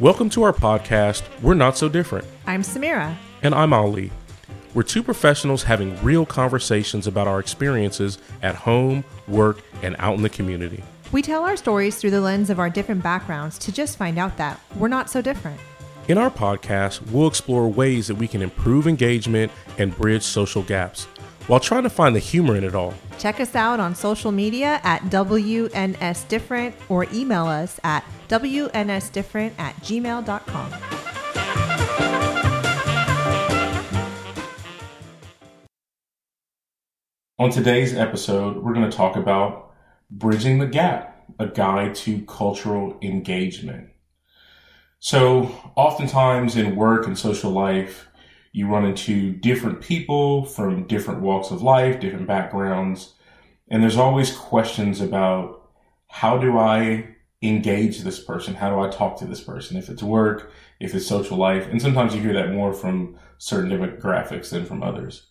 Welcome to our podcast, We're Not So Different. I'm Samira. And I'm Ali. We're two professionals having real conversations about our experiences at home, work, and out in the community. We tell our stories through the lens of our different backgrounds to just find out that we're not so different. In our podcast, we'll explore ways that we can improve engagement and bridge social gaps while trying to find the humor in it all. Check us out on social media at WNS Different or email us at WNSDifferent at gmail.com. On today's episode, we're going to talk about Bridging the Gap, a guide to cultural engagement. So, oftentimes in work and social life, you run into different people from different walks of life, different backgrounds, and there's always questions about how do I engage this person? How do I talk to this person? If it's work, if it's social life, and sometimes you hear that more from certain demographics than from others.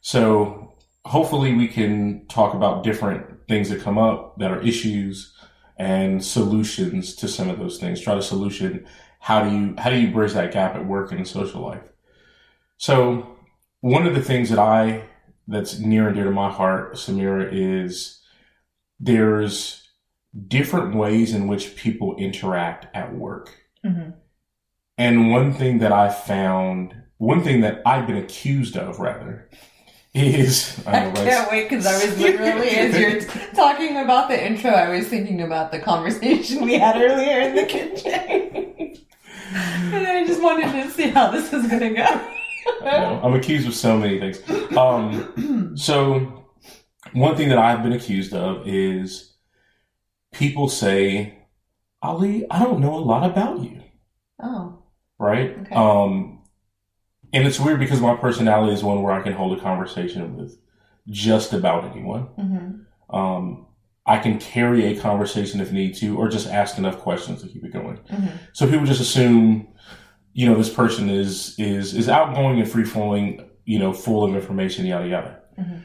So hopefully we can talk about different things that come up that are issues and solutions to some of those things. Try to solution how do you how do you bridge that gap at work and in social life? So one of the things that I that's near and dear to my heart, Samira, is there's different ways in which people interact at work. Mm-hmm. And one thing that I found, one thing that I've been accused of, rather, is I, know, I can't wait because I was literally as you're talking about the intro, I was thinking about the conversation we had earlier in the kitchen, and I just wanted to see how this was going to go I'm accused of so many things. Um, so one thing that I've been accused of is people say, Ali, I don't know a lot about you. Oh. Right? Okay. Um, and it's weird because my personality is one where I can hold a conversation with just about anyone. Mm-hmm. Um, I can carry a conversation if need to, or just ask enough questions to keep it going. Mm-hmm. So people just assume you know, this person is is is outgoing and free flowing, you know, full of information, yada yada. Mm-hmm.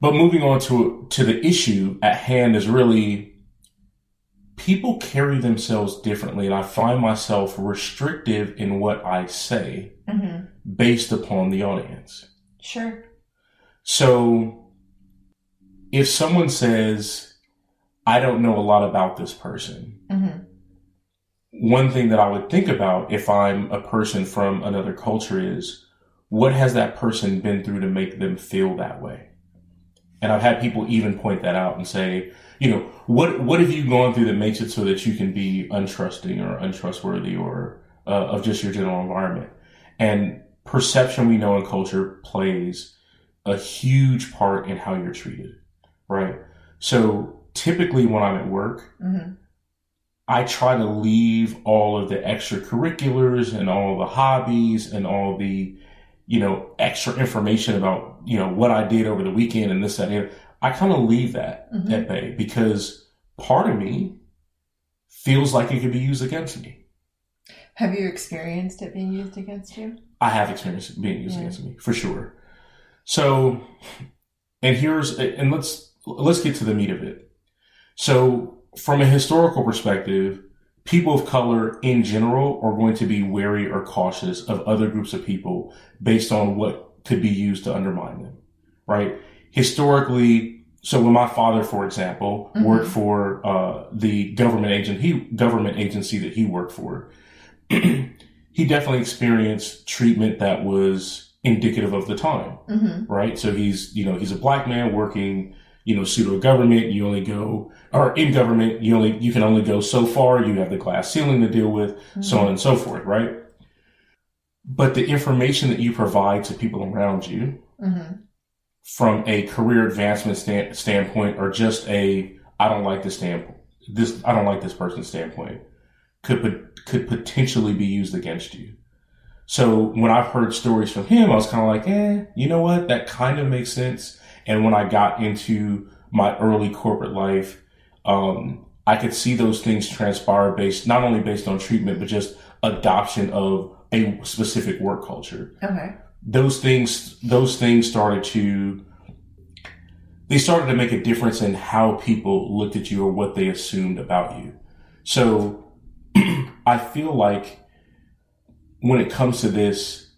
But moving on to to the issue at hand is really people carry themselves differently, and I find myself restrictive in what I say mm-hmm. based upon the audience. Sure. So if someone says, "I don't know a lot about this person," mm-hmm one thing that I would think about if I'm a person from another culture is what has that person been through to make them feel that way? And I've had people even point that out and say, you know, what what have you gone through that makes it so that you can be untrusting or untrustworthy or uh, of just your general environment? And perception we know in culture plays a huge part in how you're treated, right? So typically when I'm at work, mm-hmm I try to leave all of the extracurriculars and all the hobbies and all the, you know, extra information about, you know, what I did over the weekend and this, that, and I kind of leave that mm-hmm. at bay because part of me feels like it could be used against me. Have you experienced it being used against you? I have experienced it being used yeah. against me for sure. So, and here's, and let's, let's get to the meat of it. So from a historical perspective, people of color in general are going to be wary or cautious of other groups of people based on what could be used to undermine them, right? Historically, so when my father, for example, mm-hmm. worked for uh, the government agent, he government agency that he worked for, he definitely experienced treatment that was indicative of the time, mm-hmm. right? So he's, you know, he's a black man working you know, pseudo government, you only go, or in government, you only, you can only go so far. You have the glass ceiling to deal with, mm-hmm. so on and so forth, right? But the information that you provide to people around you mm-hmm. from a career advancement stand, standpoint or just a, I don't like this standpoint, this, I don't like this person's standpoint could, could potentially be used against you. So when I've heard stories from him, I was kind of like, eh, you know what? That kind of makes sense and when I got into my early corporate life, um, I could see those things transpire based, not only based on treatment, but just adoption of a specific work culture. Okay. Those things, those things started to, they started to make a difference in how people looked at you or what they assumed about you. So I feel like when it comes to this,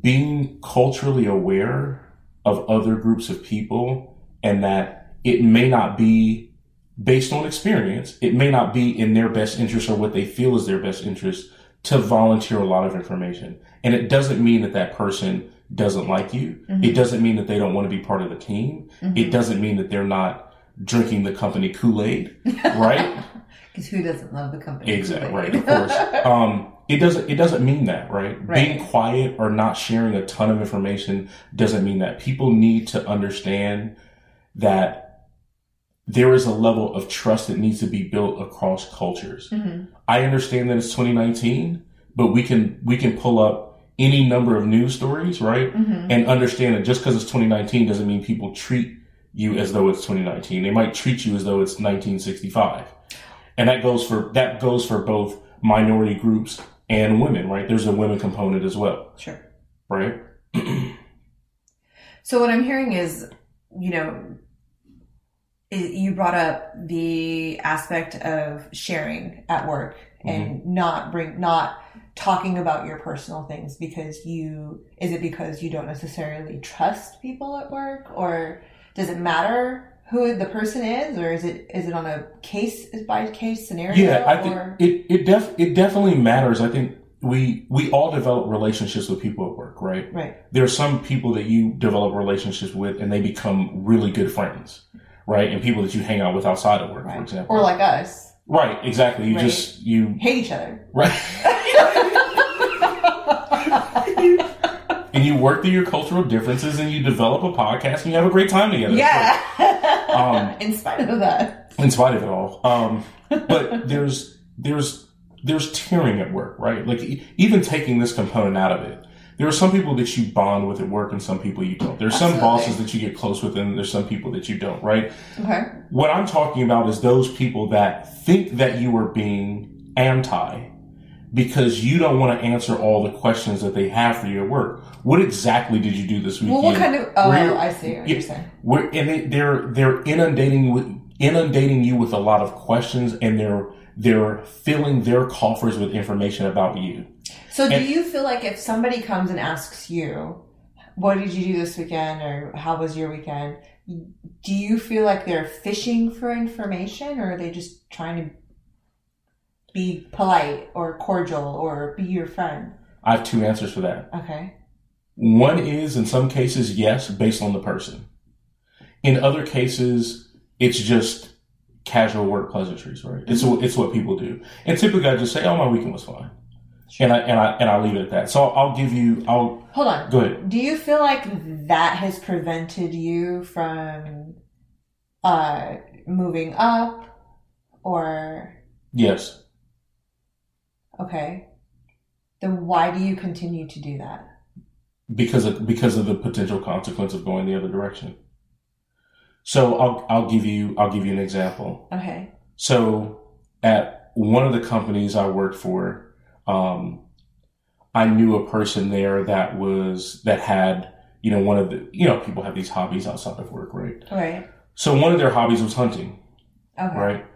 being culturally aware of other groups of people and that it may not be based on experience, it may not be in their best interest or what they feel is their best interest to volunteer a lot of information. And it doesn't mean that that person doesn't like you. Mm-hmm. It doesn't mean that they don't want to be part of the team. It doesn't mean that they're not drinking the company Kool-Aid, right? Because who doesn't love the company? Exactly, right, Kool-Aid? of course. Um, it doesn't, it doesn't mean that, right? Right. Being quiet or not sharing a ton of information doesn't mean that. People need to understand that there is a level of trust that needs to be built across cultures. Mhm. I understand that it's 2019, but we can, we can pull up any number of news stories, right? Mhm. And understand that just because it's 2019 doesn't mean people treat you as though it's 2019. They might treat you as though it's 1965. And that goes for, that goes for both minority groups and women, right? There's a women component as well, Sure. right? So what I'm hearing is, you know, you brought up the aspect of sharing at work mm-hmm. and not bring not talking about your personal things because you is it because you don't necessarily trust people at work or does it matter who the person is or is it is it on a case by case scenario Yeah, I think it it def it definitely matters. I think we we all develop relationships with people at work, right? right There are some people that you develop relationships with, and they become really good friends, right? And people that you hang out with outside of work, for example. or like us right, exactly. You Right. just you hate each other right, and you work through your cultural differences, and you develop a podcast, and you have a great time together. yeah Um, in spite of that in spite of it all. Um, but there's there's there's tiering at work, right? Like e- even taking this component out of it. There are some people that you bond with at work, and some people you don't. There's some Absolutely. bosses that you get close with, and there's some people that you don't, right? okay What I'm talking about is those people that think that you are being anti because you don't want to answer all the questions that they have for you at work. What exactly did you do this weekend? Well, what kind of? Oh, Where- I see what you're saying. And they, they're they're inundating you with inundating you with a lot of questions, and they're they're filling their coffers with information about you. So, do you feel like if somebody comes and asks you, "What did you do this weekend?" or "How was your weekend?" Do you feel like they're fishing for information, or are they just trying to be polite or cordial or be your friend? I have two answers for that. Okay. One is in some cases yes, based on the person. In other cases, it's just casual work pleasantries, right? It's it's what people do, and typically I just say, "Oh, my weekend was fine," and I and I and I leave it at that. So I'll give you. I'll Hold on. go ahead. Do you feel like that has prevented you from uh, moving up, or Yes. Okay? Then why do you continue to do that? because of because of the potential consequence of going the other direction. So I'll I'll give you I'll give you an example. Okay. So at one of the companies I worked for, um, I knew a person there that was that had you know one of the you know people have these hobbies outside of work, right? Right. So one of their hobbies was hunting, Okay. right?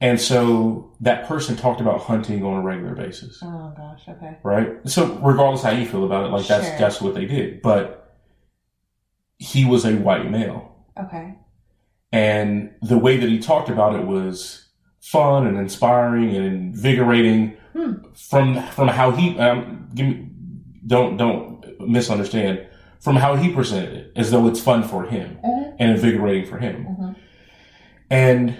And so that person talked about hunting on a regular basis. Oh gosh. Okay. right? So regardless how you feel about it, like that's Sure. that's what they did. But he was a white male, Okay. and the way that he talked about it was fun and inspiring and invigorating. Hmm. From from how he um, give me, don't don't misunderstand from how he presented it as though it's fun for him Mhm. and invigorating for him, Mhm. and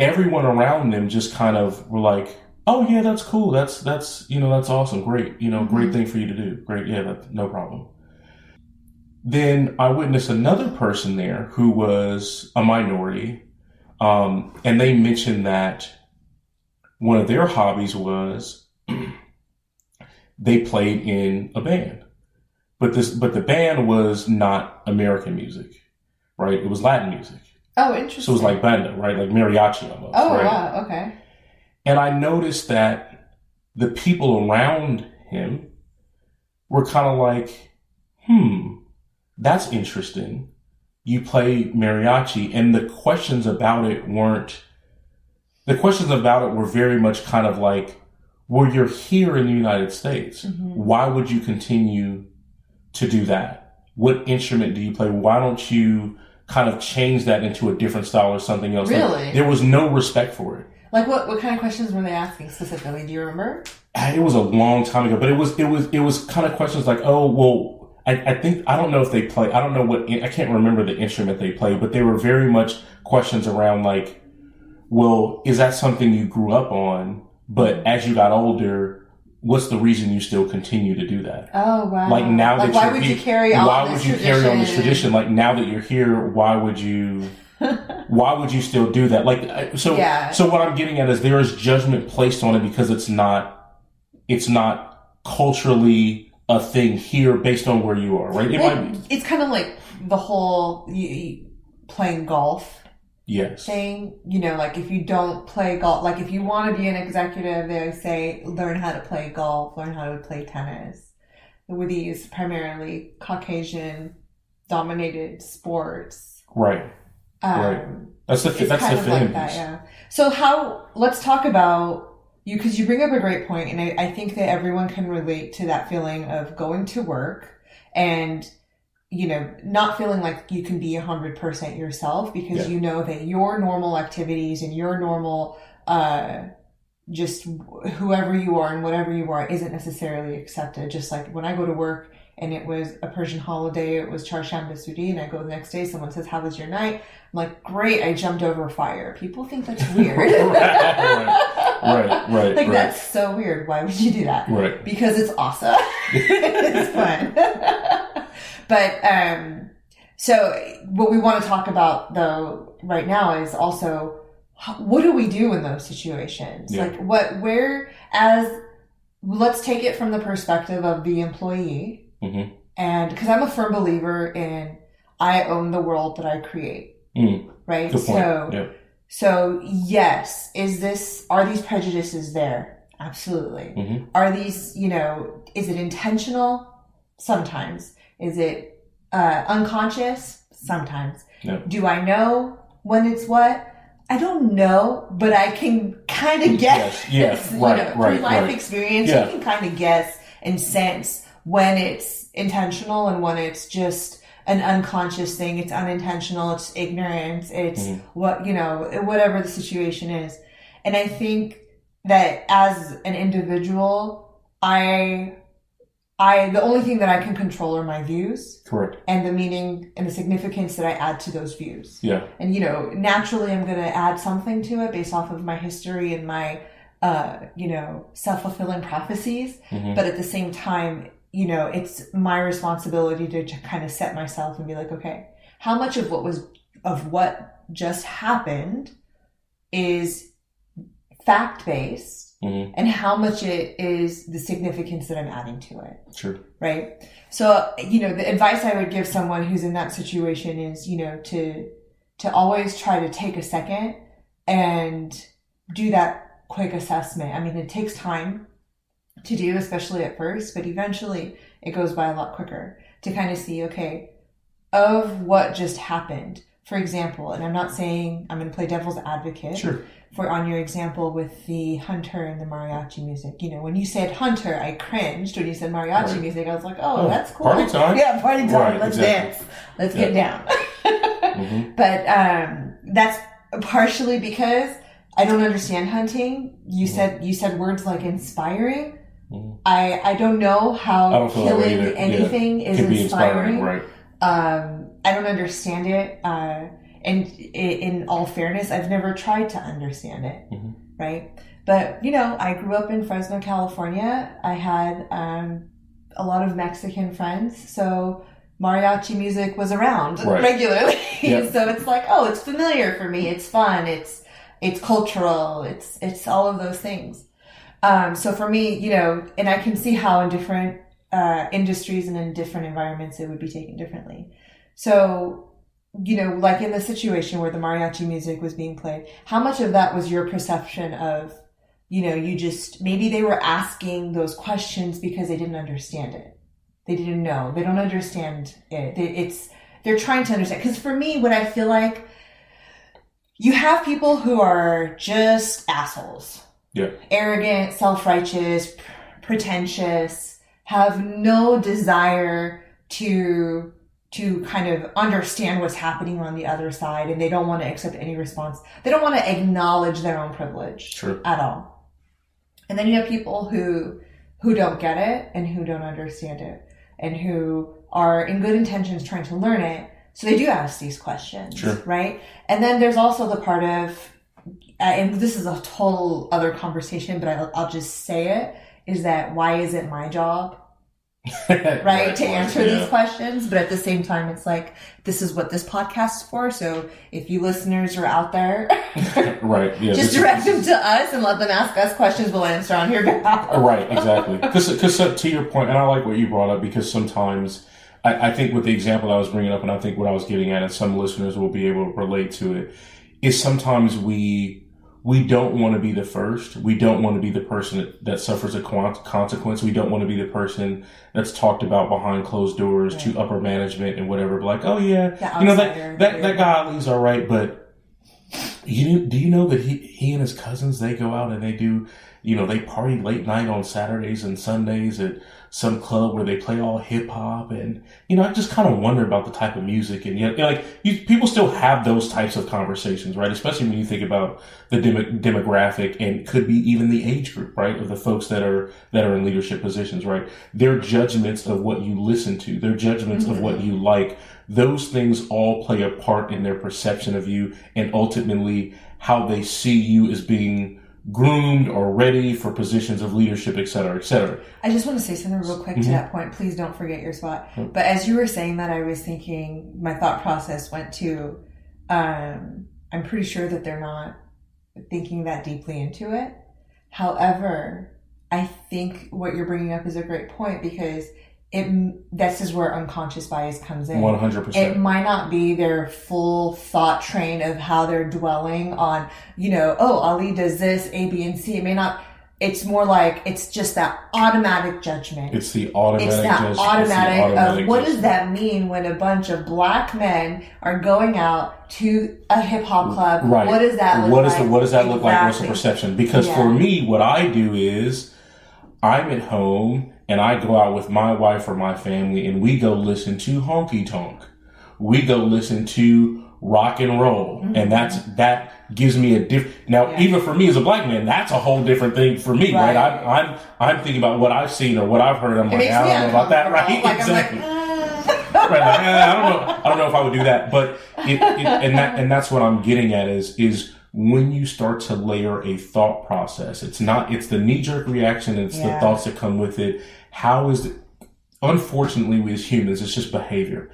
everyone around them just kind of were like. Oh yeah, that's cool. That's that's you know that's awesome. Great, you know, great Mhm. thing for you to do. Great, yeah, that, no problem. Then I witnessed another person there who was a minority, um, and they mentioned that one of their hobbies was they played in a band, but this but the band was not American music, right? It was Latin music, Oh, interesting. so it was like banda, right? Like mariachi almost. Oh right? wow. Okay. And I noticed that the people around him were kind of like, hmm, that's interesting. You play mariachi. And the questions about it weren't, the questions about it were very much kind of like, well, you're here in the United States. Mhm. Why would you continue to do that? What instrument do you play? Why don't you kind of change that into a different style or something else? Like, Really? there was no respect for it. Like what? What kind of questions were they asking specifically? Do you remember? Ah, It was a long time ago, but it was it was it was kind of questions like, oh well, I, I think I don't know if they play. I don't know what I can't remember the instrument they play, but they were very much questions around like, well, is that something you grew up on? But as you got older, what's the reason you still continue to do that? Oh wow! Like now like that why you're would you carry on? why would you carry on this tradition? Like now that you're here, why would you? why would you still do that? Like so. Yeah. So what I'm getting at is there is judgment placed on it because it's not, it's not culturally a thing here based on where you are, right? It Well, might it's kind of like the whole you, you playing golf Yes. thing. You know, like if you don't play golf, like if you want to be an executive, they say learn how to play golf, learn how to play tennis. With these primarily Caucasian dominated sports. Right. Um, Right. That's the that's kind the of like thing. that, yeah. So how? Let's talk about you because you bring up a great point, and I, I think that everyone can relate to that feeling of going to work and you know not feeling like you can be hundred percent yourself because Yeah. you know that your normal activities and your normal uh just whoever you are and whatever you are isn't necessarily accepted. Just like when I go to work and it was a Persian holiday, it was Charshanbe Suri, and I go the next day, someone says, How was your night? I'm like, Great, I jumped over a fire. People think that's weird. Right, right, right, Like, right. that's so weird. Why would you do that? Right. Because it's awesome. it's fun. but, um, so what we want to talk about though right now is also what do we do in those situations? Yeah. Like what, where, as, let's take it from the perspective of the employee. Mhm. And because I'm a firm believer in I own the world that I create. Mm, Right. So, yeah. so yes, is this, are these prejudices there? Absolutely. Mhm. Are these, you know, is it intentional? Sometimes. Is it uh, unconscious? Sometimes. Yeah. Do I know when it's what? I don't know, but I can kind of guess. Yes, you right, know, right, through life right. experience, Yeah. you can kind of guess and sense when it's intentional and when it's just an unconscious thing. It's unintentional. It's ignorance. It's Mhm. what, you know, whatever the situation is. And I think that as an individual, I, I, the only thing that I can control are my views Correct. and the meaning and the significance that I add to those views. Yeah. And, you know, naturally I'm going to add something to it based off of my history and my, uh, you know, self-fulfilling prophecies. Mhm. But at the same time, you know, it's my responsibility to, to kind of set myself and be like, okay, how much of what was, of what just happened is fact-based Mhm. and how much it is the significance that I'm adding to it Sure. right? So, you know, the advice I would give someone who's in that situation is, you know, to to always try to take a second and do that quick assessment. I mean, it takes time to do, especially at first, but eventually it goes by a lot quicker to kind of see, okay, of what just happened. For example, and I'm not saying I'm going to play devil's advocate Sure. For on your example with the hunter and the mariachi music. You know, when you said hunter, I cringed. When you said mariachi Right. music, I was like, oh, Oh, that's cool. party time. Yeah, party time. Right, Let's exactly. dance. Let's get down. Mhm. But um, that's partially because I don't understand hunting. You said you said words like inspiring. Mhm. I I don't know how don't feel that way killing either. Yeah. anything is inspiring. inspiring, right? Um, I don't understand it. Uh, and in all fairness, I've never tried to understand it. Mhm. Right. But, you know, I grew up in Fresno, California. I had um, a lot of Mexican friends. So mariachi music was around Right. regularly. Yeah. so it's like, oh, it's familiar for me. It's fun. It's, it's cultural. It's, it's all of those things. Um, so for me, you know, and I can see how in different uh, industries and in different environments it would be taken differently. So, you know, like in the situation where the mariachi music was being played, how much of that was your perception of, you know, you just maybe they were asking those questions because they didn't understand it. They didn't know. They don't understand it. They- It's they're trying to understand. Because for me, what I feel like, you have people who are just assholes Yeah. arrogant, self righteous, pretentious, have no desire to to kind of understand what's happening on the other side and they don't want to accept any response. They don't want to acknowledge their own privilege Sure. at all. And then you have people who who don't get it and who don't understand it and who are in good intentions trying to learn it. So they do ask these questions, Sure. right? And then there's also the part of uh, and this is a total other conversation, but I'll, I'll just say it is that why is it my job right, to answer yeah. these questions but at the same time it's like this is what this podcast is for so if you listeners are out there right. Yeah. just this is- direct them to us and let them ask us questions we'll answer on your behalf Right, exactly. Because uh, to your point, and I like what you brought up because sometimes I, I think with the example I was bringing up, and I think what I was getting at, and some listeners will be able to relate to it, is sometimes we we don't want to be the first. We don't want to be the person that, that suffers a con- consequence. We don't want to be the person that's talked about behind closed doors to upper management and whatever. Like, oh yeah, The you know that that that guy Ali's all right, but you do you know that he he and his cousins they go out and they do you know they party late night on Saturdays and Sundays at some club where they play all hip hop and you know I just kind of wonder about the type of music. And yet like you, people still have those types of conversations right? Especially when you think about the demo, demographic and could be even the age group right? Of the folks that are that are in leadership positions right? Their judgments of what you listen to their judgments of what mm-hmm. you like those things all play a part in their perception of you and ultimately how they see you as being groomed or ready for positions of leadership, et cetera, et cetera. i just want to say something real quick to Mhm. that point please don't forget your spot Mm. but as you were saying that i was thinking my thought process went to um, i'm pretty sure that they're not thinking that deeply into it however i think what you're bringing up is a great point because it this is where unconscious bias comes in 100% it might not be their full thought train of how they're dwelling on, you know, oh, Ali does this, A, B, and C. It may not, it's more like it's just that automatic judgment. It's the automatic. It's that judge- it's the automatic, automatic of what does that mean when a bunch of black men are going out to a hip hop club? Right. What does that look What is like? the what does that look like? What's the perception? Because Yeah. for me, what I do is I'm at home and I go out with my wife or my family and we go listen to honky tonk. We go listen to rock and roll. And that's that gives me a different now Mm-hmm. Yeah. even for me as a black man, that's a whole different thing for me, right? Right. I, I'm I'm thinking about what I've seen or what I've heard. I'm It like, I don't know about that, right? Like, exactly I'm like, mm. right, like, eh, I don't know. I don't know if I would do that, but it, it, and that and that's what I'm getting at is is when you start to layer a thought process. It's not. It's the knee jerk reaction. It's the thoughts that come with it. How is it? Unfortunately, we as humans, it's just behavior.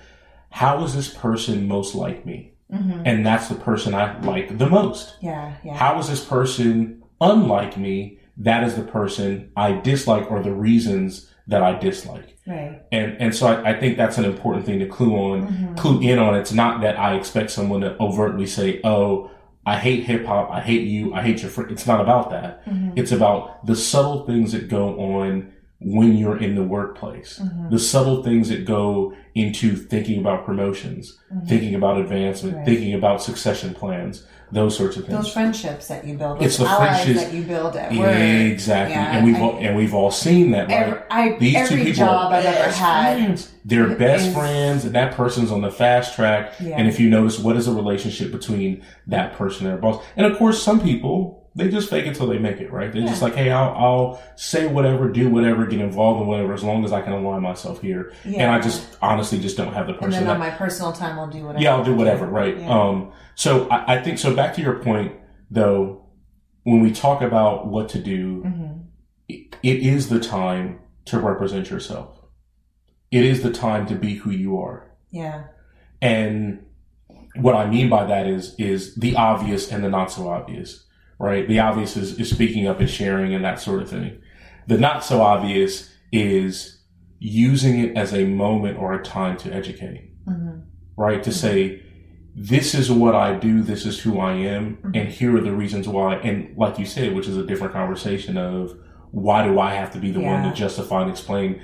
How is this person most like me? Mhm. And that's the person I like the most. Yeah, yeah. How is this person unlike me? That is the person I dislike, or the reasons that I dislike. right. And and so I, I think that's an important thing to clue on, Mhm. clue in on. It's not that I expect someone to overtly say, "Oh, I hate hip hop, I hate you, I hate your friend." It's not about that. Mhm. It's about the subtle things that go on when you're in the workplace, Mhm. the subtle things that go into thinking about promotions, Mhm. thinking about advancement, Right. thinking about succession plans, those sorts of things. Those friendships that you build, It's the allies friendships- that you build at work. exactly, Yeah, and we've I- all, and we've all seen that, right? Every, I, These two people job are I've ever best had. friends. They're best is- friends, and that person's on the fast track. Yeah. And if you notice, what is the relationship between that person and their boss? And of course, some people they just fake it till they make it, right? They're just like, hey, I'll, I'll say whatever, do whatever, get involved in whatever, as long as I can align myself here. Yeah. And I just honestly just don't have the and person. then that- on my personal time, I'll do whatever. yeah, I'll do whatever, right? Yeah. Um, so I, I think so. Back to your point, though, when we talk about what to do, Mhm. it it is the time to represent yourself. It is the time to be who you are. Yeah. And what I mean by that is is the obvious and the not so obvious, right? The obvious is, is speaking up and sharing and that sort of thing. The not so obvious is using it as a moment or a time to educate, hmm right? To say, this is what I do, this is who I am, and here are the reasons why. And like you said, which is a different conversation of why do I have to be the one to justify and explain?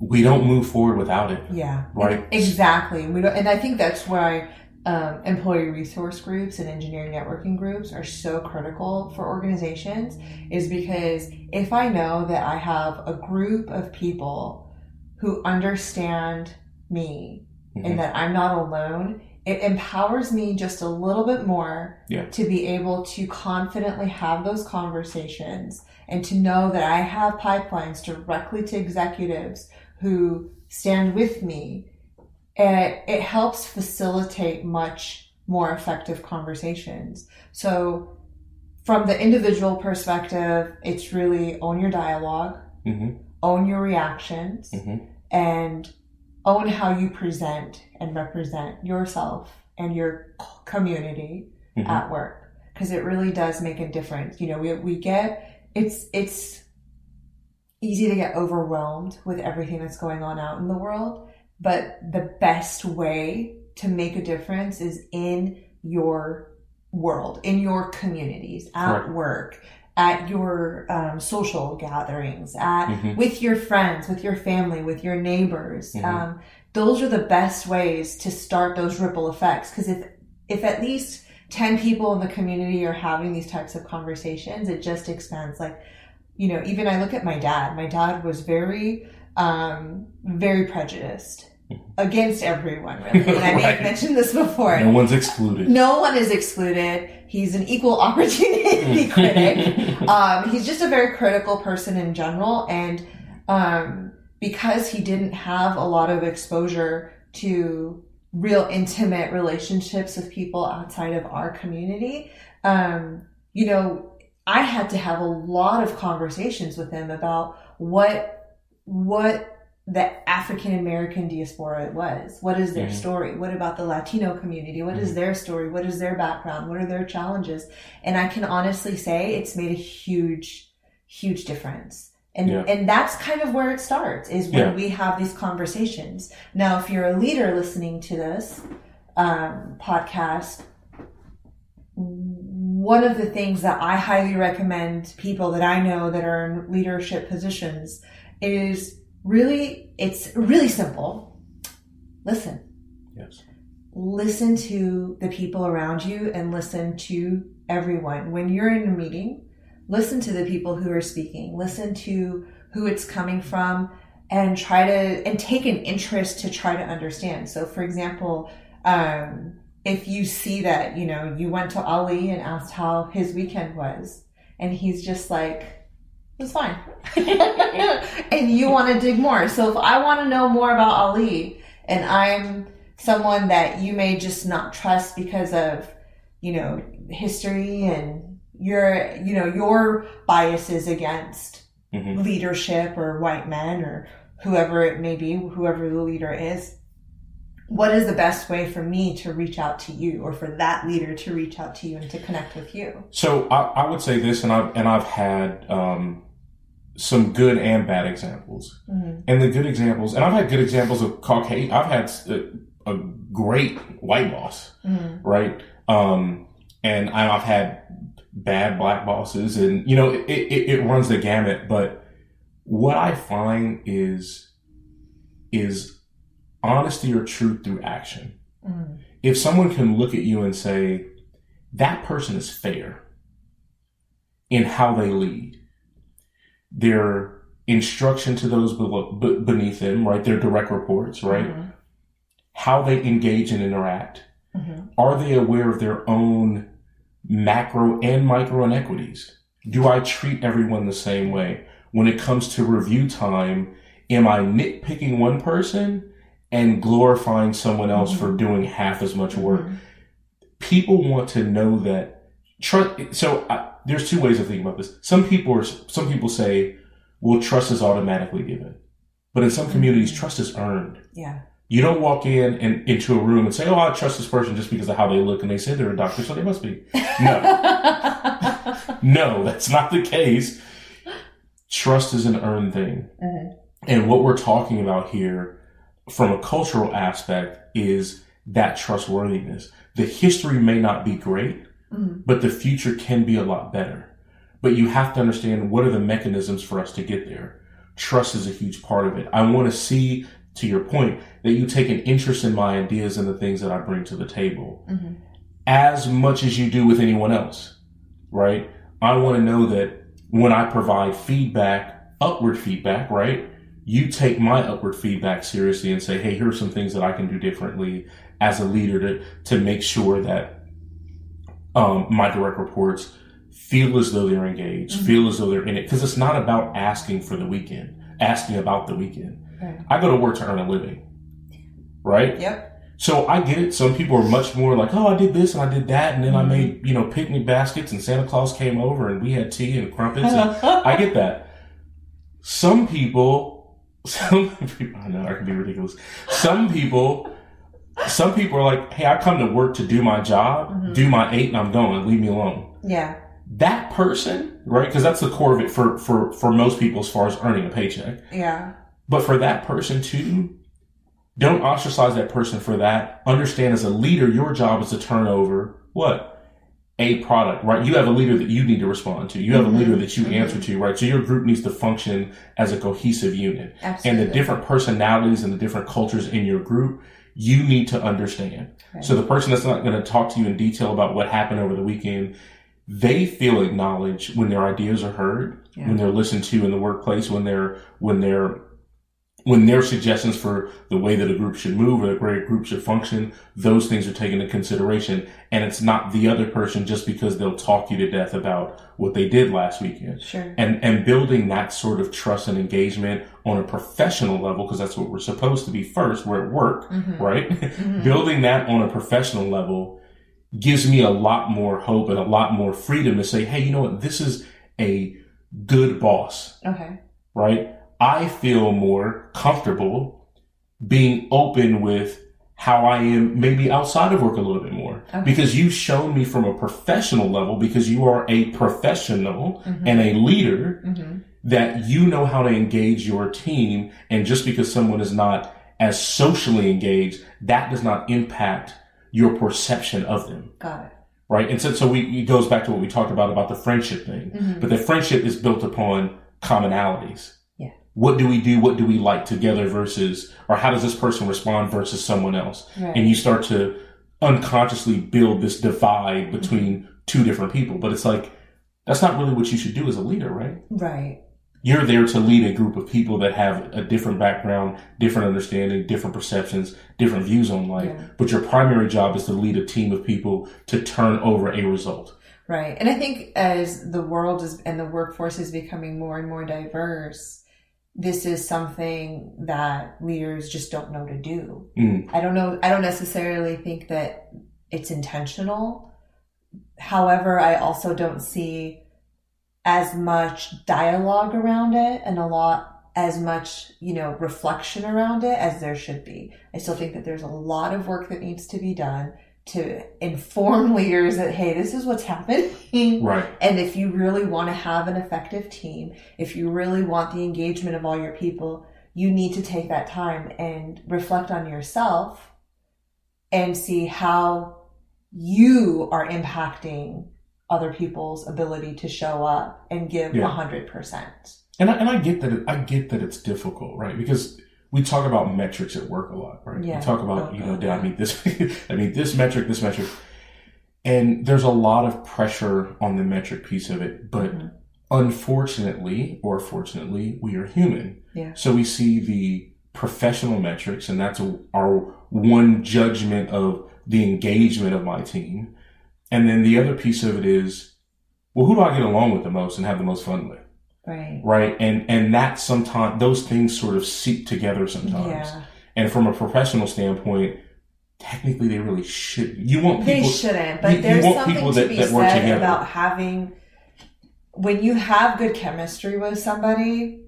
We don't move forward without it. Yeah. Right. Exactly. We don't, and I think that's why um, employee resource groups and engineering networking groups are so critical for organizations is because if I know that I have a group of people who understand me Mhm. and that I'm not alone, it empowers me just a little bit more Yeah. to be able to confidently have those conversations and to know that I have pipelines directly to executives who stand with me. It, it helps facilitate much more effective conversations. So, from the individual perspective, it's really own your dialogue, Mhm. own your reactions, Mhm. and own how you present and represent yourself and your community Mhm. at work because it really does make a difference you know we, we get it's it's easy to get overwhelmed with everything that's going on out in the world but the best way to make a difference is in your world in your communities at Correct. work at your um, social gatherings at Mhm. with your friends with your family with your neighbors Mhm. um, those are the best ways to start those ripple effects because if if at least 10 people in the community are having these types of conversations it just expands like you know even i look at my dad my dad was very um very prejudiced against everyone really. And i may have mentioned this before. No one's excluded. no one is excluded. He's an equal opportunity critic. Um, he's just a very critical person in general. And um, because he didn't have a lot of exposure to real intimate relationships with people outside of our community um, you know i had to have a lot of conversations with him about what what the African American diaspora it was. What is their Mhm. story? What about the Latino community? What is their story? What is their background? What are their challenges? And I can honestly say it's made a huge, huge difference. And Yeah. and that's kind of where it starts is when Yeah. we have these conversations. Now, if you're a leader listening to this um, podcast, one of the things that I highly recommend people that I know that are in leadership positions is really it's really simple. Listen Yes. listen to the people around you and listen to everyone. When you're in a meeting, listen to the people who are speaking, listen to who it's coming from and try to and take an interest to try to understand. So for example, um, if you see that, you know, you went to Ali and asked how his weekend was and he's just like it was fine. and you want to dig more. So if I want to know more about Ali and I'm someone that you may just not trust because of, you know, history and your, you know, your biases against Mhm. leadership or white men or whoever it may be, whoever the leader is. What is the best way for me to reach out to you or for that leader to reach out to you and to connect with you? So I, I would say this, and I've and I've had um, some good and bad examples. Mhm. And the good examples, and I've had good examples of Caucasian. I've had a, a great white boss, Mhm. right? Um, and I've had bad black bosses, and you know it, it, it runs the gamut. But what I find is is honesty or truth through action. Mhm. If someone can look at you and say that person is fair in how they lead, their instruction to those below, b- beneath them, right? Their direct reports, right? Mhm. How they engage and interact. Mhm. Are they aware of their own macro and micro inequities? Do I treat everyone the same way? When it comes to review time, am I nitpicking one person and glorifying someone else Mhm. for doing half as much work? Mhm. People want to know that trust. So I, there's two ways of thinking about this. Some people are, some people say, well, trust is automatically given. But in some communities, trust is earned. Yeah. You don't walk in and into a room and say, "Oh, I trust this person just because of how they look," and they say they're a doctor, so they must be. No, no, that's not the case. Trust is an earned thing, Mhm. and what we're talking about here, from a cultural aspect, is that trustworthiness. The history may not be great, Mhm. but the future can be a lot better. But you have to understand what are the mechanisms for us to get there. Trust is a huge part of it. I want to see to your point, that you take an interest in my ideas and the things that I bring to the table Mm-hmm. as much as you do with anyone else, right? I want to know that when I provide feedback, upward feedback, right? You take my upward feedback seriously and say, hey, here are some things that I can do differently as a leader to, to make sure that um, my direct reports feel as though they're engaged, Mhm. feel as though they're in it. Because it's not about asking for the weekend, asking about the weekend. Right. I go to work to earn a living, right? Yep. So I get it. Some people are much more like, oh, I did this and I did that, and then I Mhm. made you know picnic baskets, and Santa Claus came over, and we had tea and crumpets. And I get that. Some people, some people, I know I can be ridiculous. Some people, some people are like, hey, I come to work to do my job, Mhm. do my eight, and I'm going. Leave me alone. yeah. That person, right? Because that's the core of it for for for most people as far as earning a paycheck. Yeah. But for that person too, don't ostracize that person for that. Understand as a leader, your job is to turn over what? A product, right? You have a leader that you need to respond to. You have Mhm. a leader that you Mhm. answer to, right? So your group needs to function as a cohesive unit. And the different personalities and the different cultures in your group, you need to understand. Right. So the person that's not going to talk to you in detail about what happened over the weekend, they feel acknowledged when their ideas are heard, Yeah. when they're listened to in the workplace, when they're when they're when their suggestions for the way that a group should move or the way a group should function, those things are taken into consideration. And it's not the other person just because they'll talk you to death about what they did last weekend. Sure. And and building that sort of trust and engagement on a professional level, because that's what we're supposed to be first, we're at work, Mhm. right? Mhm. building that on a professional level gives me a lot more hope and a lot more freedom to say, hey, you know what? This is a good boss, Okay. right? I feel more comfortable being open with how I am maybe outside of work a little bit more Okay. because you've shown me from a professional level because you are a professional Mhm. and a leader Mm-hmm. That you know how to engage your team. And just because someone is not as socially engaged, that does not impact your perception of them. Got it. Right. And so, so we, it goes back to what we talked about, about the friendship thing. Mhm. But the friendship is built upon commonalities. Yeah. What do we do? What do we like together versus, or how does this person respond versus someone else? Right. And you start to unconsciously build this divide between two different people. But it's like, that's not really what you should do as a leader, right? right. You're there to lead a group of people that have a different background, different understanding, different perceptions, different views on life. Yeah. But your primary job is to lead a team of people to turn over a result. Right. And I think as the world is and the workforce is becoming more and more diverse, this is something that leaders just don't know to do. Mm. I don't know. I don't necessarily think that it's intentional. However, I also don't see as much dialogue around it and a lot as much, you know, reflection around it as there should be. I still think that there's a lot of work that needs to be done to inform leaders that, hey, this is what's happening. Right. And if you really want to have an effective team, if you really want the engagement of all your people, you need to take that time and reflect on yourself and see how you are impacting other people's ability to show up and give Yeah. a hundred percent. And I, and I get that it, I get that it's difficult, right? Because we talk about metrics at work a lot, right? Yeah. We talk about, Oh, you know, did I meet this? I mean, this metric, this metric. And there's a lot of pressure on the metric piece of it. But Mhm. unfortunately, or fortunately, we are human. Yeah. So we see the professional metrics, and that's a, our one judgment of the engagement of my team. And then the other piece of it is, well, who do I get along with the most and have the most fun with? Right. right and and that sometimes those things sort of seep together sometimes Yeah. and from a professional standpoint technically they really should you want They people shouldn't, but you there's want something people to that- be that said about having when you have good chemistry with somebody,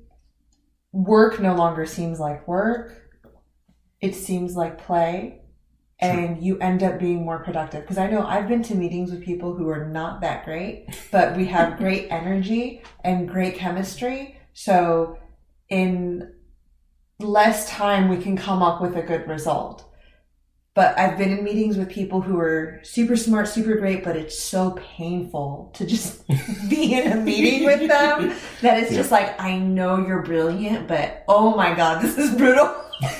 work no longer seems like work. It seems like play. And you end up being more productive. Because I know I've been to meetings with people who are not that great, but we have great energy and great chemistry. So in less time, we can come up with a good result. But I've been in meetings with people who are super smart, super great, but it's so painful to just be in a meeting with them that it's just like, I know you're brilliant, but oh my God, this is brutal.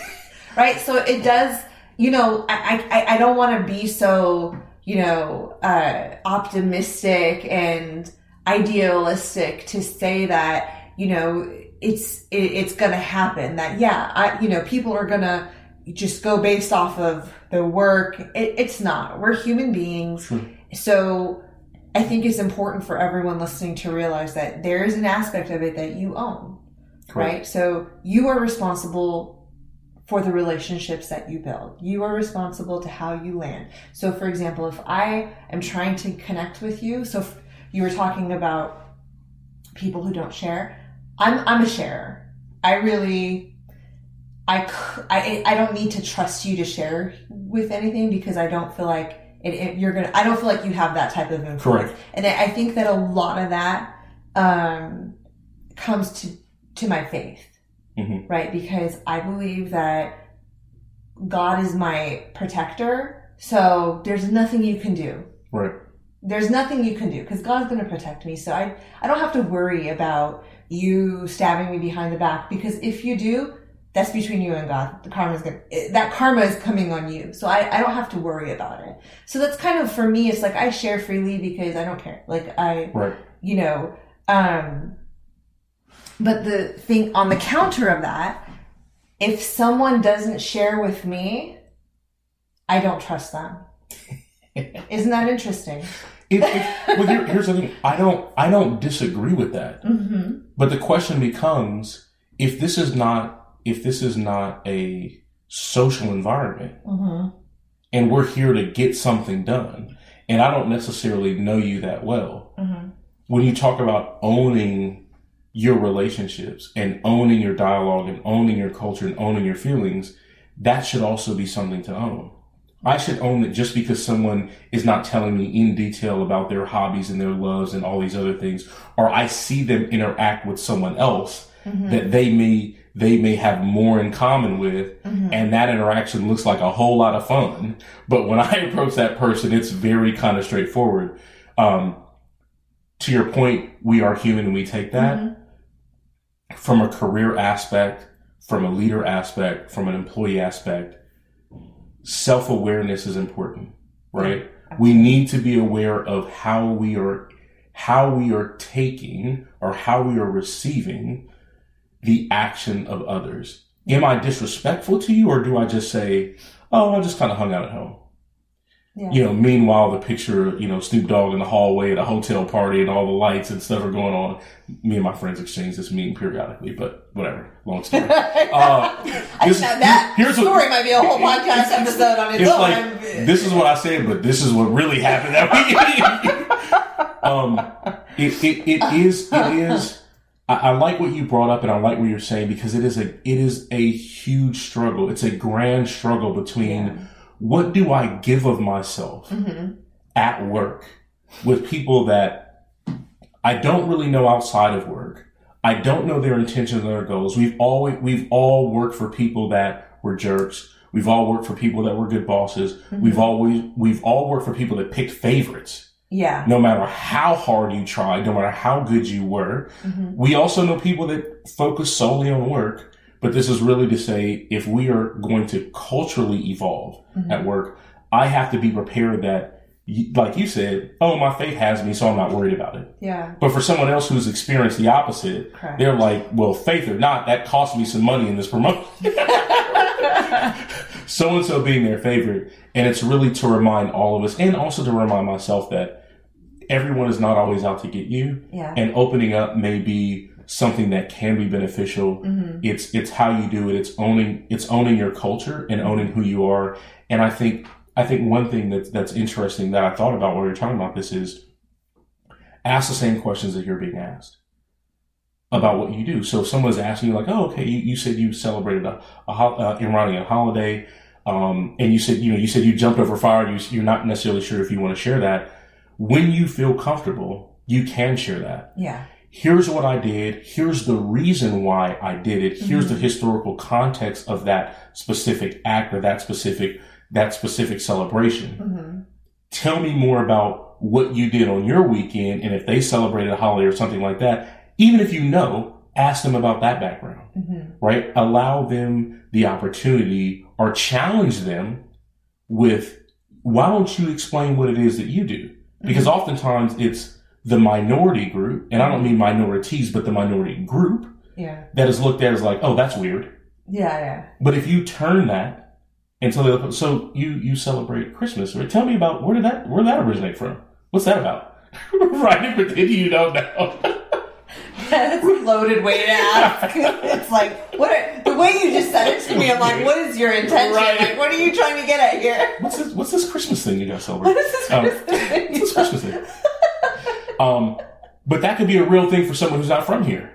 right? So it does, you know, I, I, I don't want to be so, you know, uh, optimistic and idealistic to say that, you know, it's, it, it's going to happen that, yeah, I, you know, people are going to just go based off of the work. It, it's not. We're human beings. Sure. So I think it's important for everyone listening to realize that there is an aspect of it that you own right? So you are responsible for the relationships that you build. You are responsible to how you land. So, for example, if I am trying to connect with you, so if you were talking about people who don't share, I'm I'm a sharer. I really, I, I, I don't need to trust you to share with anything because I don't feel like it, it- you're gonna. I don't feel like you have that type of influence. Correct. And I I think that a lot of that um, comes to to my faith, Mhm. right? Because I believe that God is my protector. So there's nothing you can do. Right. There's nothing you can do because God's going to protect me. So I I don't have to worry about you stabbing me behind the back because if you do, that's between you and God. The karma's going that karma is coming on you. So I I don't have to worry about it. So that's kind of for me. It's like I share freely because I don't care. Like I Right. you know um but the thing on the counter of that if someone doesn't share with me i don't trust them isn't that interesting It, it, well, here, here's the thing. I don't. I don't disagree with that. mm-hmm. But the question becomes: if this is not, if this is not a social environment, Mm-hmm. and we're here to get something done, and I don't necessarily know you that well, Mm-hmm. when you talk about owning your relationships and owning your dialogue and owning your culture and owning your feelings, that should also be something to own. I should own it just because someone is not telling me in detail about their hobbies and their loves and all these other things, or I see them interact with someone else mm-hmm. that they may they may have more in common with, mm-hmm. and that interaction looks like a whole lot of fun. But when I approach that person, it's very kind of straightforward. Um, to your point, we are human and we take that mm-hmm. From a career aspect, from a leader aspect, from an employee aspect. Self awareness is important, right? We need to be aware of how we are, how we are taking or how we are receiving the action of others. Am I disrespectful to you or do I just say, oh, I just kind of hung out at home? Yeah. You know, meanwhile, the picture, you know, Snoop Dogg in the hallway at a hotel party and all the lights and stuff are going on. Me and my friends exchange this meme periodically, but whatever. Long story. Uh, this- that here's what- story might be a whole podcast episode on its it's own. like this is what I said, but this is what really happened that week. um, it, it, it is it is. I, I like what you brought up, and I like what you're saying because it is a it is a huge struggle. It's a grand struggle between Yeah. What do I give of myself Mhm. at work with people that I don't really know outside of work. I don't know their intentions and their goals. We've always we've all worked for people that were jerks. We've all worked for people that were good bosses. We've always we've all worked for people that picked favorites. Yeah. No matter how hard you tried, no matter how good you were. Mhm. We also know people that focus solely on work. But this is really to say if we are going to culturally evolve Mhm. at work, I have to be prepared that, like you said, oh, my faith has me, so I'm not worried about it. Yeah. But for someone else who's experienced the opposite, Correct. they're like, well, faith or not, that cost me some money in this promotion. so and so being their favorite. And it's really to remind all of us and also to remind myself that everyone is not always out to get you. Yeah. And opening up may be something that can be beneficial. Mhm. It's it's how you do it. It's owning it's owning your culture and owning who you are. And I think I think one thing that that's interesting that I thought about while we were talking about this is ask the same questions that you're being asked about what you do. So if someone's asking you like, oh, okay, you, you said you celebrated a, a ho- uh, Iranian holiday, um, and you said, you know, you said you jumped over fire. You, you're not necessarily sure if you want to share that. When you feel comfortable, you can share that Yeah. Here's what I did. Here's the reason why I did it. Here's the historical context of that specific act or that specific, that specific celebration. hmm Tell me more about what you did on your weekend. And if they celebrated a holiday or something like that, even if you know, ask them about that background, hmm right? Allow them the opportunity or challenge them with, why don't you explain what it is that you do? Because oftentimes it's the minority group, and I don't mean minorities, but the minority group Yeah. that is looked at as like, oh, that's weird. Yeah, yeah. But if you turn that into the, so you you celebrate Christmas, right? Tell me about where did that where did that originate from? What's that about? right, but then you don't know. That's a loaded way to ask. it's like, what are, the way you just said it to me, I'm like, what is your intention? Right. Like, what are you trying to get at here? what's this? What's this Christmas thing you guys celebrate? What is this Um, Christmas thing? What's this Christmas thing? Um, but that could be a real thing for someone who's not from here.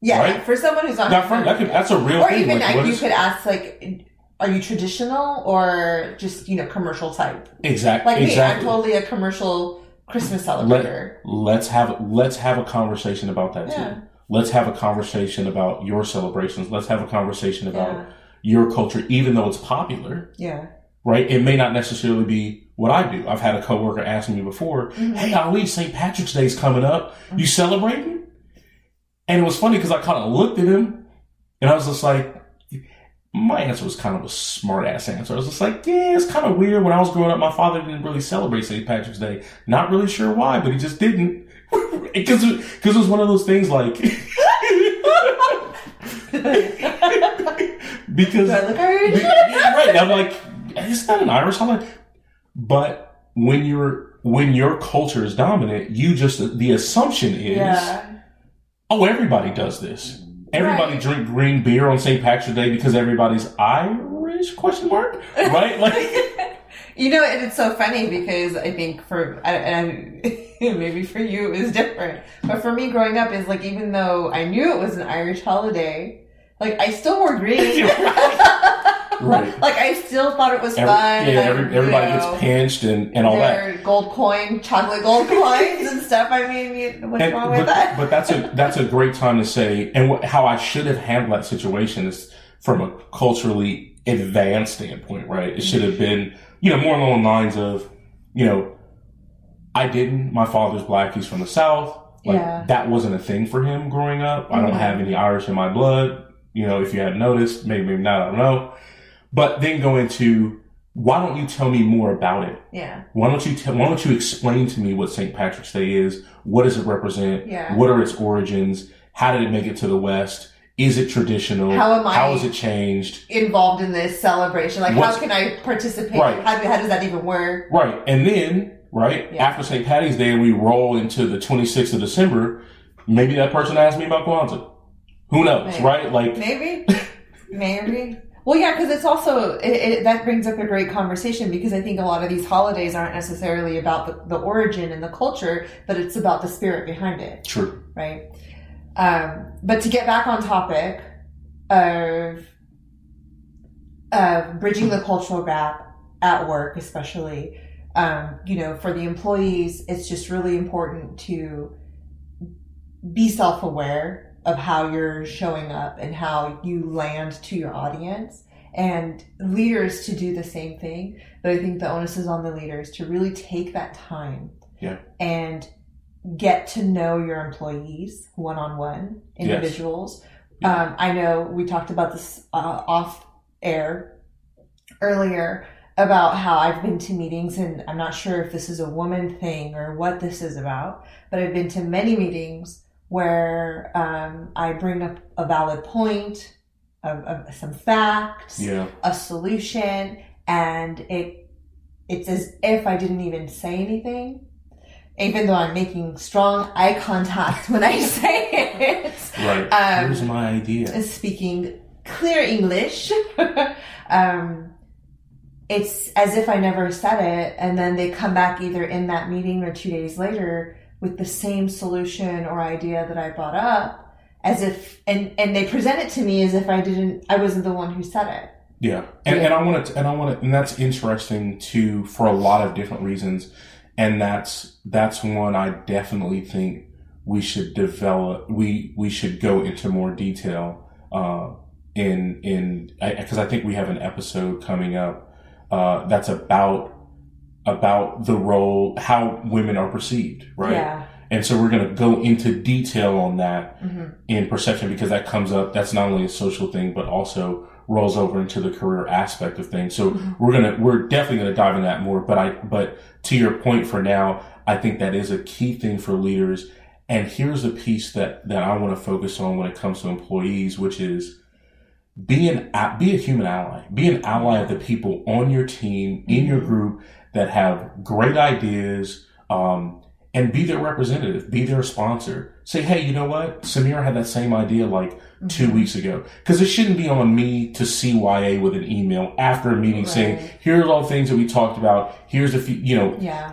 Yeah, Right? for someone who's not, Not from that could that's a real or thing. even Like, you is- could ask like, are you traditional or just you know commercial type? exactly Like me, I'm totally a commercial Christmas celebrator. Let's have let's have a conversation about that Yeah. too. Let's have a conversation about your celebrations. Let's have a conversation about Yeah. your culture, even though it's popular. Yeah, right? It may not necessarily be what I do. I've had a coworker ask me before, Mm-hmm. "Hey, Ali, St. Patrick's Day's coming up. You celebrating?" And it was funny because I kind of looked at him, and I was just like, my answer was kind of a smart ass answer. I was just like, "Yeah, it's kind of weird." When I was growing up, my father didn't really celebrate St. Patrick's Day. Not really sure why, but he just didn't. Because because it was one of those things like because Do I look Irish? yeah, right. I'm like, it's not an Irish holiday. But when you're when your culture is dominant, you just the assumption is, Yeah, oh, everybody does this. Everybody Right. drink green beer on St. Patrick's Day because everybody's Irish? Question mark. Right? Like, you know, and it's so funny because I think for and maybe for you it was different, but for me growing up is like even though I knew it was an Irish holiday, like I still wore green. Right. Like I still thought it was every, fun. yeah, and, every, everybody you know, gets pinched and, and all that. gold coin, chocolate gold coins and stuff. I mean, you, what's And- wrong but, with that? but that's a that's a great time to say, and what, how I should have handled that situation is from a culturally advanced standpoint, right? It should have been, you know, more along the lines of, you know, I didn't. My father's black; he's from the south. Like, Yeah. that wasn't a thing for him growing up. I don't Mhm. have any Irish in my blood. You know, if you hadn't noticed, maybe maybe not. I don't know. But then go into why don't you tell me more about it? yeah, Why don't you tell, why don't you explain to me what St. Patrick's Day is? What does it represent? Yeah. What are its origins? How did it make it to the West? Is it traditional? How am I- How has it changed? involved in this celebration. Like, What's- how can I participate? Right. How, how does that even work? Right. And then, right, Yeah. after St. Patty's Day, we roll into the 26th of December. Maybe that person asked me about Kwanzaa. Who knows, Maybe. right? Like, Maybe, maybe. Well, yeah, because it's also it, it, that brings up a great conversation because I think a lot of these holidays aren't necessarily about the, the origin and the culture, but it's about the spirit behind it. true. right? Um, but to get back on topic of uh, bridging the cultural gap at work, especially, um, you know, for the employees, it's just really important to be self aware of how you're showing up and how you land to your audience. And leaders to do the same thing. But I think the onus is on the leaders to really take that time Yeah. and get to know your employees one on one Yes. individuals. Yeah. Um, I know we talked about this uh, off air earlier about how I've been to meetings, and I'm not sure if this is a woman thing or what this is about, but I've been to many meetings where um, I bring up a valid point, of, of some facts, Yeah. a solution and it it's as if I didn't even say anything even though I'm making strong eye contact when I say it Right. Um, Here's my idea. speaking clear English um it's as if I never said it and then they come back either in that meeting or 2 days later with the same solution or idea that I brought up as if and and they present it to me as if I didn't I wasn't the one who said it Yeah, and, Yeah. and I want to, and I want to, and that's interesting too for a lot of different reasons, and that's that's one I definitely think we should develop. We we should go into more detail uh, in in because I, think we have an episode coming up uh, that's about about the role how women are perceived, right? yeah And so we're going to go into detail on that hmm in perception because that comes up. That's not only a social thing, but also rolls over into the career aspect of things. So we're gonna we're definitely gonna dive into that more. But I but to your point for now, I think that is a key thing for leaders. And here's a piece that that I want to focus on when it comes to employees, which is be an be a human ally. Be an ally of the people on your team, in your group that have great ideas, um, and be their representative, be their sponsor. Say, hey, you know what? Samira had that same idea like two weeks ago. Because it shouldn't be on me to CYA with an email after a meeting saying, Right. here's all the things that we talked about. Here's a few, you know, Yeah.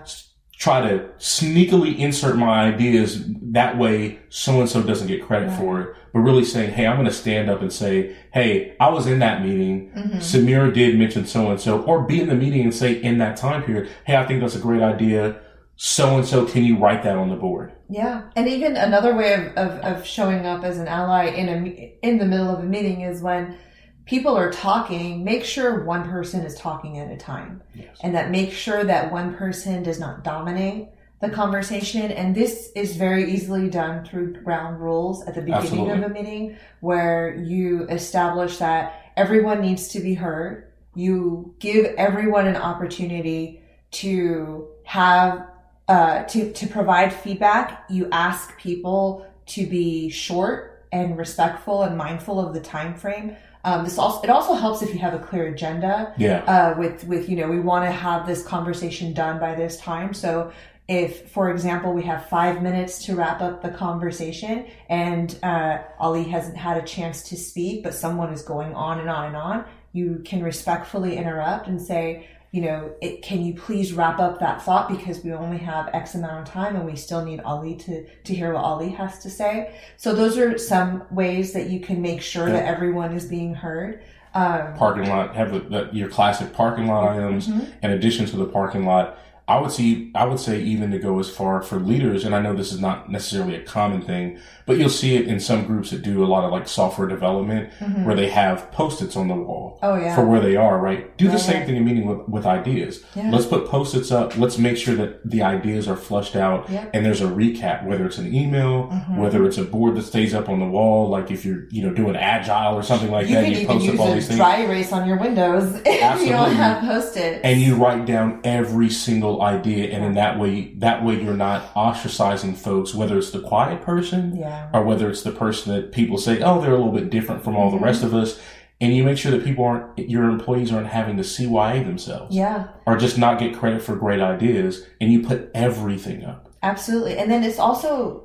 Try to sneakily insert my ideas that way so and so doesn't get credit for it but really saying hey i'm going to stand up and say hey i was in that meeting. Mm-hmm. samira did mention so and so or be in the meeting and say in that time period hey i think that's a great idea. So and so can you write that on the board? Yeah, and even another way of, of, of showing up as an ally in a in the middle of a meeting is when people are talking. Make sure one person is talking at a time, Yes. and that make sure that one person does not dominate the conversation. And this is very easily done through ground rules at the beginning Absolutely. of a meeting, where you establish that everyone needs to be heard. You give everyone an opportunity to have uh, to to provide feedback, you ask people to be short and respectful and mindful of the time frame. Um, this also it also helps if you have a clear agenda. yeah Uh, with with you know we want to have this conversation done by this time. So if, for example, we have five minutes to wrap up the conversation and uh, Ali hasn't had a chance to speak, but someone is going on and on and on, you can respectfully interrupt and say, you know, it, can you please wrap up that thought because we only have X amount of time and we still need Ali to, to hear what Ali has to say. So those are some ways that you can make sure that everyone is being heard. Um, parking lot have the, the, your classic parking lot items mhm. in addition to the parking lot i would see i would say even to go as far for leaders and i know this is not necessarily a common thing but you'll see it in some groups that do a lot of like software development where they have post-its on the wall Oh, yeah. for where they are right do the same thing in meeting with, with ideas Yeah. let's put post-its up let's make sure that the ideas are flushed out Yep. and there's a recap whether it's an email Mm-hmm. whether it's a board that stays up on the wall like if you're you know doing agile or something like You that you post up all these things dry erase on your windows if you Absolutely. don't have post-its. and you write down every single idea and in that way that way you're not ostracizing folks whether it's the quiet person yeah. or whether it's the person that people say oh they're a little bit different from all the rest of us and you make sure that people aren't your employees aren't having to CYA themselves Yeah, or just not get credit for great ideas and you put everything up absolutely. And then it's also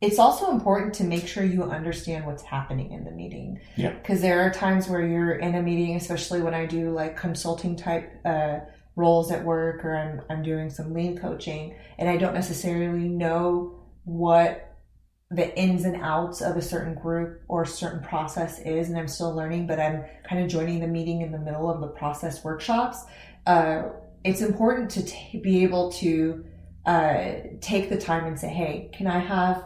it's also important to make sure you understand what's happening in the meeting. Yeah. Because there are times where you're in a meeting, especially when I do like consulting type uh, roles at work or I'm I'm doing some lean coaching and I don't necessarily know what the ins and outs of a certain group or certain process is and i'm still learning but i'm kind of joining the meeting in the middle of the process workshops uh, it's important to t- be able to uh, take the time and say hey can i have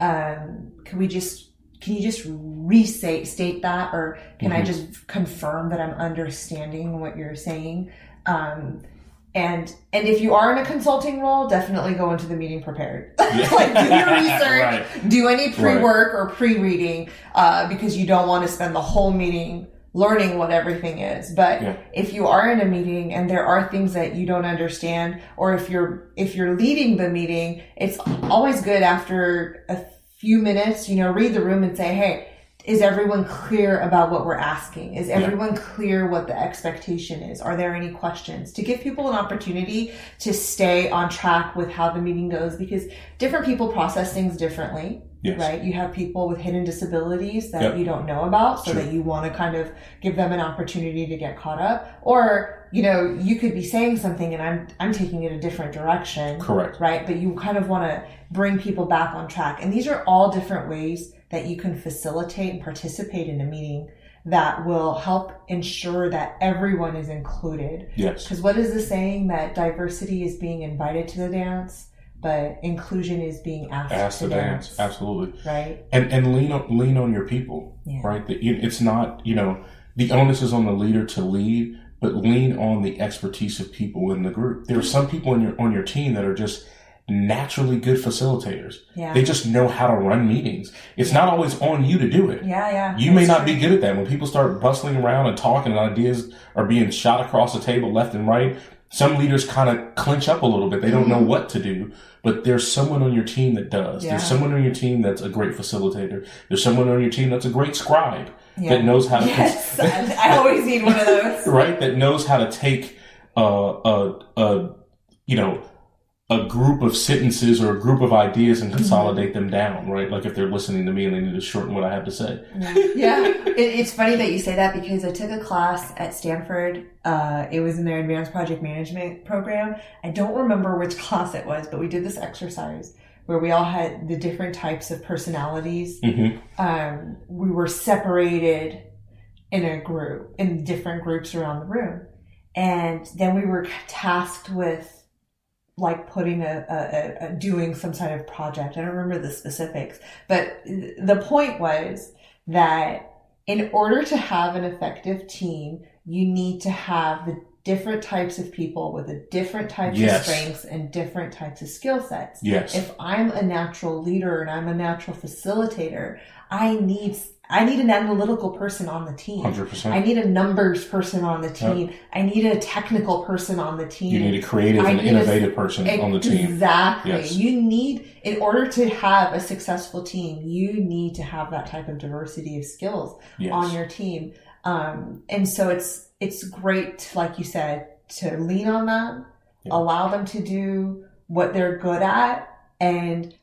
um, can we just can you just restate state that or can i Mhm. just confirm that i'm understanding what you're saying um, and and if you are in a consulting role definitely go into the meeting prepared like do your research Right. do any pre-work or pre-reading uh, because you don't want to spend the whole meeting learning what everything is but Yeah. if you are in a meeting and there are things that you don't understand or if you're if you're leading the meeting it's always good after a few minutes you know read the room and say hey is everyone clear about what we're asking? Is everyone clear what the expectation is? Are there any questions? To give people an opportunity to stay on track with how the meeting goes because different people process things differently Yes. right? You have people with hidden disabilities that Yep. you don't know about so Sure. that you want to kind of give them an opportunity to get caught up. Or you know you could be saying something and i'm i'm taking it a different direction. Correct. Right? But you kind of want to bring people back on track. And these are all different ways that you can facilitate and participate in a meeting that will help ensure that everyone is included. Yes. Because what is the saying that diversity is being invited to the dance but inclusion is being asked, ask to the dance absolutely right and and lean on lean on your people Yeah. right that it's not you know the onus is on the leader to lead but lean on the expertise of people in the group there are some people in your on your team that are just naturally good facilitators. Yeah. They just know how to run meetings. It's not always on you to do it. yeah, yeah. You may not true. be good at that. When people start bustling around and talking and ideas are being shot across the table left and right, some leaders kind of clinch up a little bit. They don't know what to do, but there's someone on your team that does. Mm-hmm. Yeah. There's someone on your team that's a great facilitator. There's someone on your team that's a great scribe Yeah. that knows how to Yes, I I always need one of those. right that knows how to take uh, a a you know a group of sentences or a group of ideas and consolidate them down right like if they're listening to me and they need to shorten what i have to say yeah, it, it's funny that you say that because I took a class at Stanford. Uh, it was in their advanced project management program. I don't remember which class it was, but we did this exercise where we all had the different types of personalities. hmm Um, we were separated in a group, in different groups around the room, and then we were tasked with like putting a, a, a, doing some sort of project. I don't remember the specifics, but the point was that in order to have an effective team, you need to have the different types of people with the different types Yes. of strengths and different types of skill sets. yes If I'm a natural leader and I'm a natural facilitator, I need I need an analytical person on the team. 100% I need a numbers person on the team. I need a technical person on the team. you need a creative I and need a- innovative person on the team Exactly. Yes. You need, in order to have a successful team, you need to have that type of diversity of skills yes on your team. Um, and so it's it's great, like you said, to lean on them, Yeah. allow them to do what they're good at, and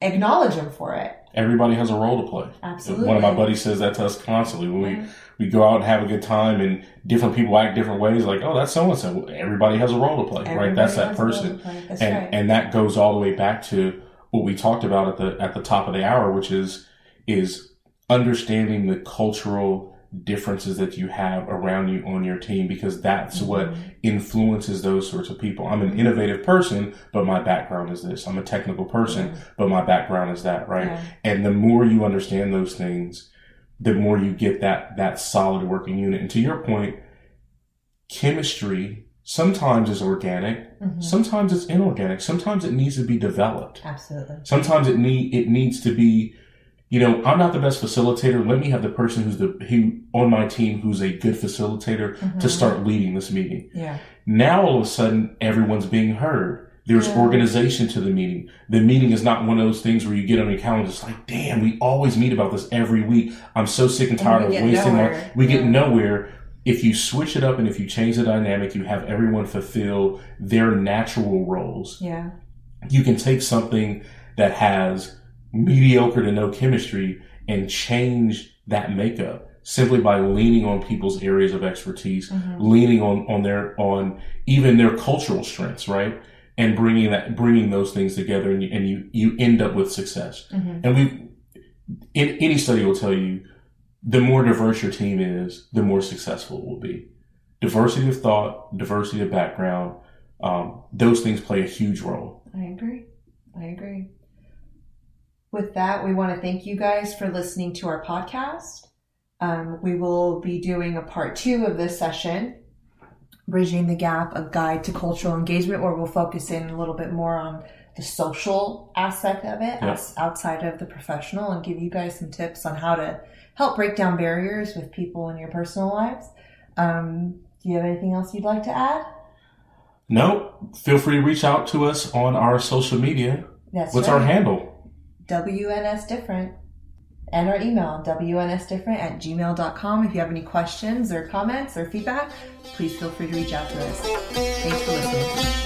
acknowledge them for it. everybody has a role to play Absolutely. one of my buddies says that to us constantly when we we go out and have a good time and different people act different ways like oh that's so and so everybody has a role to play right that's that has a role person. That's and right. and that goes all the way back to what we talked about at the at the top of the hour, which is is understanding the cultural differences that you have around you on your team because that's what Mm-hmm. influences those sorts of people. I'm an innovative person, but my background is this. I'm a technical person, but my background is that, right? Yeah. And the more you understand those things, the more you get that that solid working unit. And to your point, chemistry sometimes is organic, Mhm. sometimes it's inorganic, sometimes it needs to be developed. Absolutely. Sometimes it need it needs to be, you know, I'm not the best facilitator. Let me have the person who's the who on my team who's a good facilitator to Mhm. start leading this meeting. Yeah. Now all of a sudden everyone's being heard. There's Yeah. organization to the meeting. The meeting is not one of those things where you get on your calendar. It's like, damn, we always meet about this every week. I'm so sick and And tired we of wasting nowhere. We get nowhere. If you switch it up and if you change the dynamic, you have everyone fulfill their natural roles Yeah. you can take something that has mediocre to no chemistry and change that makeup simply by leaning on people's areas of expertise, Mhm. leaning on, on their, on even their cultural strengths, right? And bringing that, bringing those things together and you, and you, you end up with success. Mhm. And we, in, any study will tell you the more diverse your team is, the more successful it will be. Diversity of thought, diversity of background, um, those things play a huge role. I agree. I agree. With that, we want to thank you guys for listening to our podcast. Um, we will be doing a part two of this session, Bridging the Gap, a guide to cultural engagement, where we'll focus in a little bit more on the social aspect of it as outside of the professional and give you guys some tips on how to help break down barriers with people in your personal lives. Um, do you have anything else you'd like to add? No, feel free to reach out to us on our social media. That's What's right. our handle? WNS Different. And our email, WNSDifferent at gmail.com. If you have any questions or comments or feedback, please feel free to reach out to us. Thanks for listening.